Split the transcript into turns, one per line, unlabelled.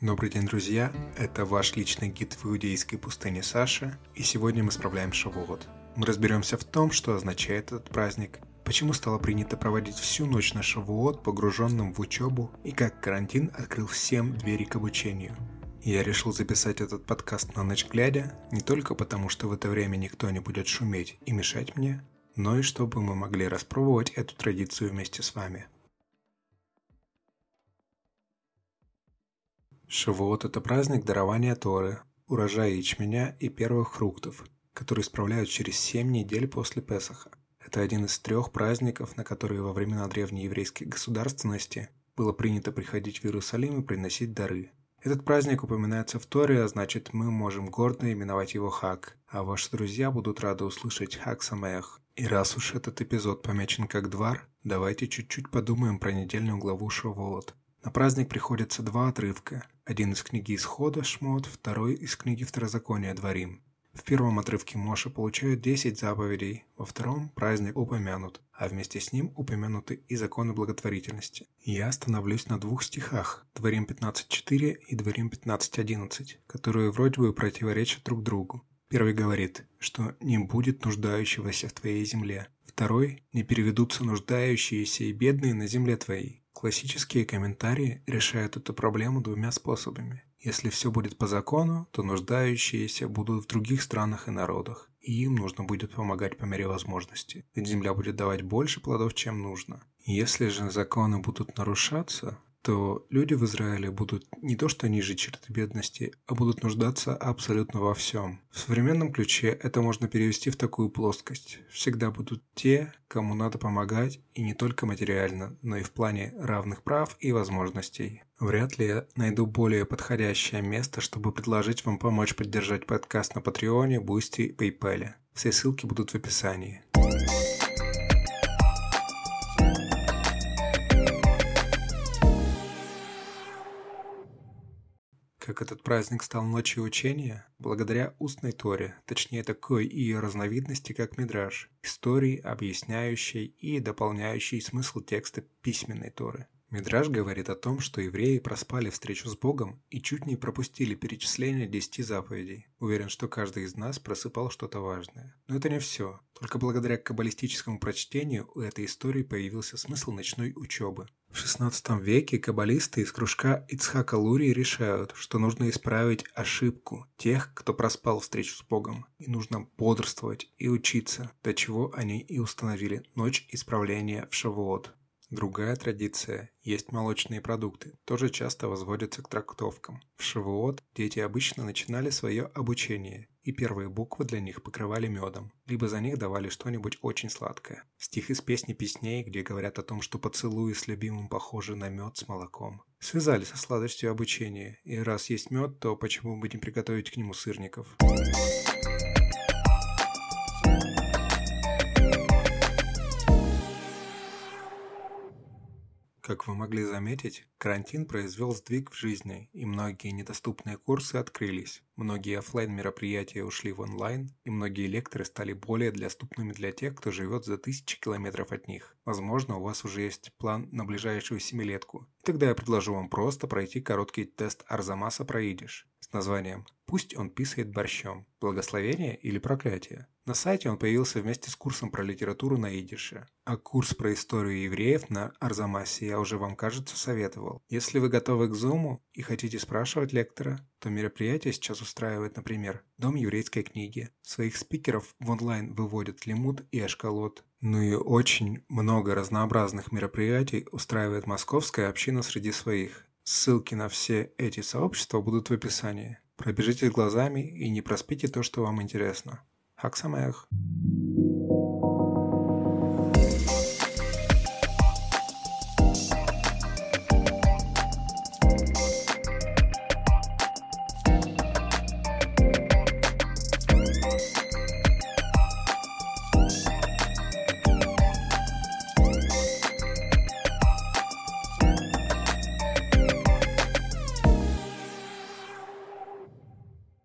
Добрый день, друзья! Это ваш личный гид в иудейской пустыне Саша, и сегодня мы справляем Шавуот. Мы разберемся в том, что означает этот праздник, почему стало принято проводить всю ночь на Шавуот, погруженным в учебу, и как карантин открыл всем двери к обучению. Я решил записать этот подкаст на ночь глядя, не только потому, что в это время никто не будет шуметь и мешать мне, но и чтобы мы могли распробовать эту традицию вместе с вами – Шавуот – это праздник дарования Торы, урожая ячменя и первых фруктов, который справляют через семь недель после Песаха. Это один из трех праздников, на которые во времена древней еврейской государственности было принято приходить в Иерусалим и приносить дары. Этот праздник упоминается в Торе, а значит мы можем гордо именовать его Хак, а ваши друзья будут рады услышать Хак Самех. И раз уж этот эпизод помечен как двар, давайте чуть-чуть подумаем про недельную главу Шавуот. На праздник приходится два отрывка. Один из книги Исхода Шмот, второй из книги Второзакония Дворим. В первом отрывке Моша получает 10 заповедей, во втором праздник упомянут, а вместе с ним упомянуты и законы благотворительности. Я остановлюсь на двух стихах, Дворим 15.4 и Дворим 15.11, которые вроде бы противоречат друг другу. Первый говорит, что не будет нуждающегося в твоей земле. Второй – не переведутся нуждающиеся и бедные на земле твоей. Классические комментарии решают эту проблему двумя способами. Если все будет по закону, то нуждающиеся будут в других странах и народах, и им нужно будет помогать по мере возможности, ведь земля будет давать больше плодов, чем нужно. Если же законы будут нарушаться, то люди в Израиле будут не то что ниже черты бедности, а будут нуждаться абсолютно во всем. В современном ключе это можно перевести в такую плоскость. Всегда будут те, кому надо помогать, и не только материально, но и в плане равных прав и возможностей. Вряд ли я найду более подходящее место, чтобы предложить вам помочь поддержать подкаст на Patreon е, Boosty и PayPal. Все ссылки будут в описании. Как этот праздник стал ночью учения, благодаря устной Торе, точнее такой ее разновидности, как Мидраж, истории, объясняющей и дополняющей смысл текста письменной Торы. Мидраж говорит о том, что евреи проспали встречу с Богом и чуть не пропустили перечисление десяти заповедей. Уверен, что каждый из нас просыпал что-то важное. Но это не все. Только благодаря каббалистическому прочтению у этой истории появился смысл ночной учебы. В XVI веке каббалисты из кружка Ицхака Лури решают, что нужно исправить ошибку тех, кто проспал встречу с Богом, и нужно бодрствовать и учиться, до чего они и установили ночь исправления в Шавуот. Другая традиция – есть молочные продукты, тоже часто возводятся к трактовкам. В Шавуот дети обычно начинали свое обучение, и первые буквы для них покрывали медом, либо за них давали что-нибудь очень сладкое. Стих из песни песней, где говорят о том, что поцелуи с любимым похожи на мед с молоком. Связали со сладостью обучения, и раз есть мед, то почему бы не приготовить к нему сырников? Как вы могли заметить, карантин произвел сдвиг в жизни, и многие недоступные курсы открылись. Многие офлайн мероприятия ушли в онлайн, и многие лекторы стали более доступными для тех, кто живет за тысячи километров от них. Возможно, у вас уже есть план на ближайшую семилетку. Тогда я предложу вам просто пройти короткий тест Арзамаса про идиш названием «Пусть он писает борщом. Благословение или проклятие?». На сайте он появился вместе с курсом про литературу на идише. А курс про историю евреев на Арзамасе я уже вам, кажется, советовал. Если вы готовы к зуму и хотите спрашивать лектора, то мероприятие сейчас устраивает, например, Дом еврейской книги. Своих спикеров в онлайн выводят Лимут и Эшколот. Ну и очень много разнообразных мероприятий устраивает московская община среди своих. Ссылки на все эти сообщества будут в описании. Пробежите глазами и не проспите то, что вам интересно. Хаксамех. Самех.